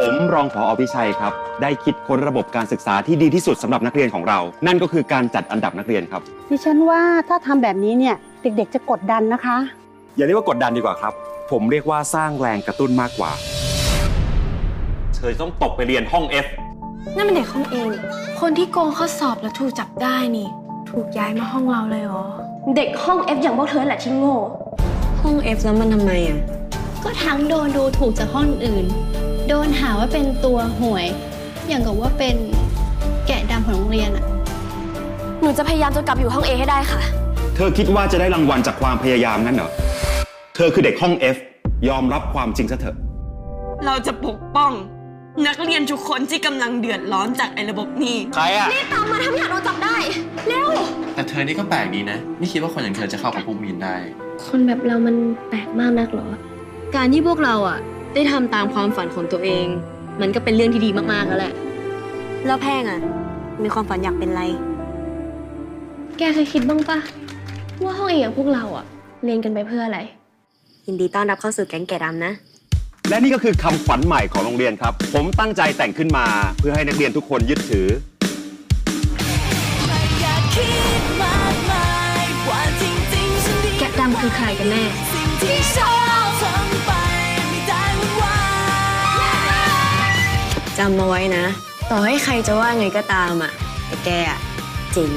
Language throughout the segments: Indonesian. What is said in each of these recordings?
ผมรองผออภิชัยครับ ได้คิดค้นระบบการศึกษาที่ดีที่สุดสำหรับนักเรียนของเรา นั่นก็คือการจัดอันดับนักเรียนครับ ดิฉันว่าถ้าทำแบบนี้เนี่ยเด็กๆ จะกดดันนะคะ อย่าเรียกว่ากดดันดีกว่าครับ ผมเรียกว่าสร้างแรงกระตุ้นมากกว่าเธอต้องตกไปเรียนห้อง F นั่นเป็นเด็กห้องเองนี่คนที่โกงข้อสอบแล้วถูกจับได้นี่ ถูกย้ายมาห้องเราเลยเหรอ เด็กห้อง F อย่างพวกเธอแหละที่โง่ ห้อง F แล้วมันทำไมอะ ก็ทั้งโดนดูถูกจากห้องอื่น โดนหาว่าเป็นตัวห่วย อย่างกับว่าเป็นแกะดำของโรงเรียนอะหนูจะพยายามจนกลับอยู่ห้อง A ให้ได้ค่ะ เธอคิดว่าจะได้รางวัลจากความพยายามงั้นเหรอ เธอคือเด็กห้อง F ยอมรับความจริงซะเถอะ เราจะปกป้องนักเรียนทุกคนที่กำลังเดือดร้อนจากไอ้ระบบนี้ ใครอะตามมาถ้าไม่อยากโดนจับได้ เร็ว แต่เธอนี่ก็แปลกดีนะ ไม่คิดว่าคนอย่างเธอจะเข้ากับพวกมีนได้ คนแบบเรามันแปลกมากนักเหรอ การที่พวกเราอะ ได้ทำตามความฝันของตัวเอง มันก็เป็นเรื่องที่ดีมากๆแล้วแหละ แล้วแพงอะ มีความฝันอยากเป็นอะไร แกเคยคิดบ้างปะว่าห้อง A อย่างพวกเราอะเรียนกันไปเพื่ออะไร ยินดีต้อนรับเข้าสู่แก๊งแก่ดำนะ และนี่ก็คือคำขวัญใหม่ของโรงเรียนครับ ผมตั้งใจแต่งขึ้นมา เพื่อให้นักเรียนทุกคนยึดถือ แกะดำคือใครกันแน่ จำมาไว้นะ ต่อให้ใครจะว่าไงก็ตามอะแต่แกอะเจ๋ง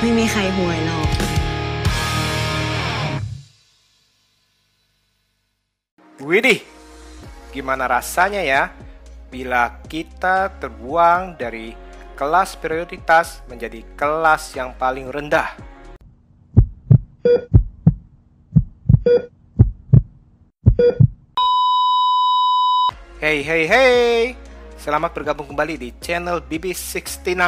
ไม่มีใครห่วยหรอก Widih, gimana rasanya ya bila kita terbuang dari kelas prioritas menjadi kelas yang paling rendah? Hey hey hey, selamat bergabung kembali di channel BB69.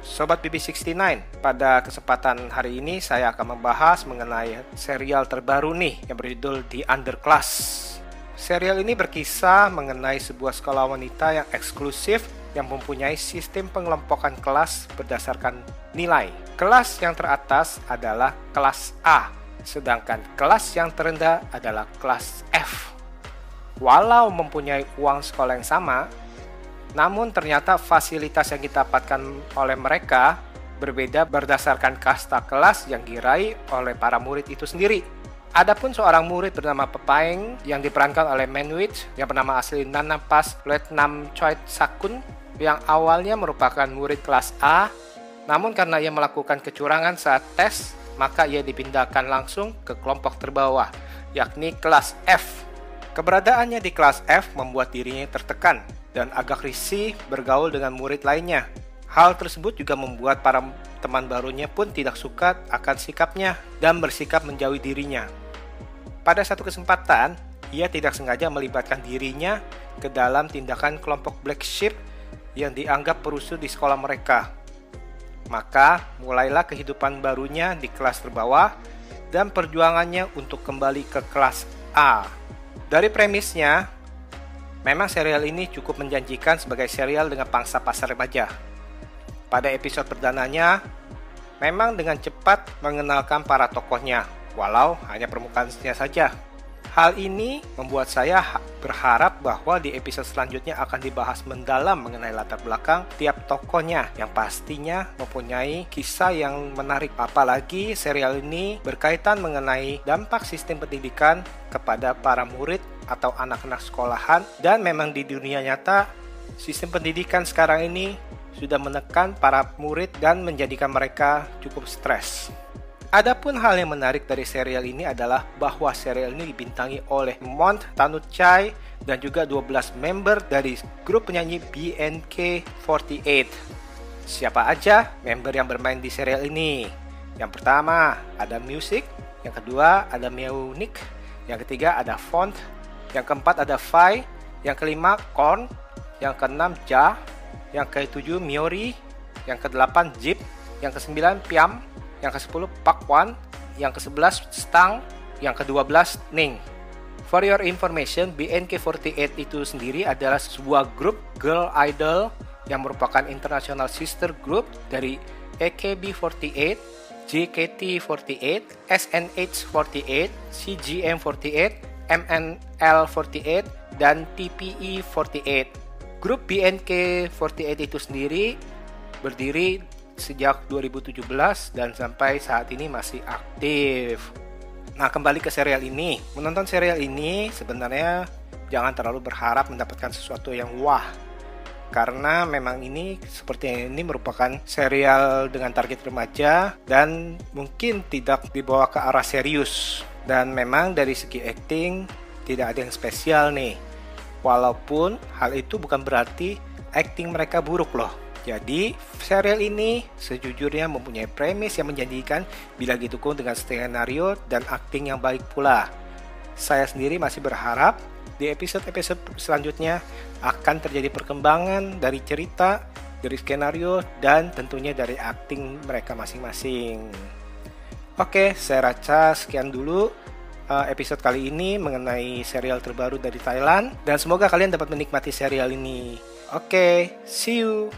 Sobat BB69, pada kesempatan hari ini saya akan membahas mengenai serial terbaru nih yang berjudul The Underclass. Serial ini berkisah mengenai sebuah sekolah wanita yang eksklusif yang mempunyai sistem pengelompokan kelas berdasarkan nilai. Kelas yang teratas adalah kelas A, sedangkan kelas yang terendah adalah kelas F. Walau mempunyai uang sekolah yang sama, namun ternyata fasilitas yang didapatkan oleh mereka berbeda berdasarkan kasta kelas yang diraih oleh para murid itu sendiri. Adapun seorang murid bernama Pepaeng yang diperankan oleh Manwich yang bernama asli Nana Pas Letnam Choi Sakun yang awalnya merupakan murid kelas A, namun karena ia melakukan kecurangan saat tes, maka ia dipindahkan langsung ke kelompok terbawah, yakni kelas F. Keberadaannya di kelas F membuat dirinya tertekan dan agak risih bergaul dengan murid lainnya. Hal tersebut juga membuat para teman barunya pun tidak suka akan sikapnya dan bersikap menjauhi dirinya. Pada satu kesempatan, ia tidak sengaja melibatkan dirinya ke dalam tindakan kelompok Black Sheep yang dianggap perusuh di sekolah mereka. Maka, mulailah kehidupan barunya di kelas terbawah dan perjuangannya untuk kembali ke kelas A. Dari premisnya, memang serial ini cukup menjanjikan sebagai serial dengan pangsa pasar remaja. Pada episode perdananya, memang dengan cepat mengenalkan para tokohnya, walau hanya permukaannya saja. Hal ini membuat saya berharap bahwa di episode selanjutnya akan dibahas mendalam mengenai latar belakang tiap tokohnya yang pastinya mempunyai kisah yang menarik. Apalagi serial ini berkaitan mengenai dampak sistem pendidikan kepada para murid atau anak-anak sekolahan dan memang di dunia nyata sistem pendidikan sekarang ini sudah menekan para murid dan menjadikan mereka cukup stres. Adapun hal yang menarik dari serial ini adalah bahwa serial ini dibintangi oleh Mont Tanuchai dan juga 12 member dari grup penyanyi BNK48. Siapa aja member yang bermain di serial ini? Yang pertama ada Music, yang kedua ada Meunic, yang ketiga ada Font, yang keempat ada Fai, yang kelima Korn, yang keenam Ja, yang ketujuh Miori, yang kedelapan Jeep, yang kesembilan Piam, yang ke-10 Pak Wan, yang ke-11 Stang, yang ke-12 Ning. For your information, BNK48 itu sendiri adalah sebuah grup girl idol yang merupakan international sister group dari AKB48, JKT48, SNH48, CGM48, MNL48, dan TPE48. Grup BNK48 itu sendiri berdiri sejak 2017 dan sampai saat ini masih aktif. Nah, kembali ke serial ini. Menonton serial ini sebenarnya jangan terlalu berharap mendapatkan sesuatu yang wah. Karena memang ini seperti ini merupakan serial dengan target remaja dan mungkin tidak dibawa ke arah serius. Dan memang dari segi acting tidak ada yang spesial nih. Walaupun hal itu bukan berarti acting mereka buruk loh. Jadi, serial ini sejujurnya mempunyai premis yang menjanjikan bila didukung dengan skenario dan akting yang baik pula. Saya sendiri masih berharap di episode-episode selanjutnya akan terjadi perkembangan dari cerita, dari skenario, dan tentunya dari akting mereka masing-masing. Oke, saya rasa sekian dulu uh, episode kali ini mengenai serial terbaru dari Thailand dan semoga kalian dapat menikmati serial ini. Oke, see you.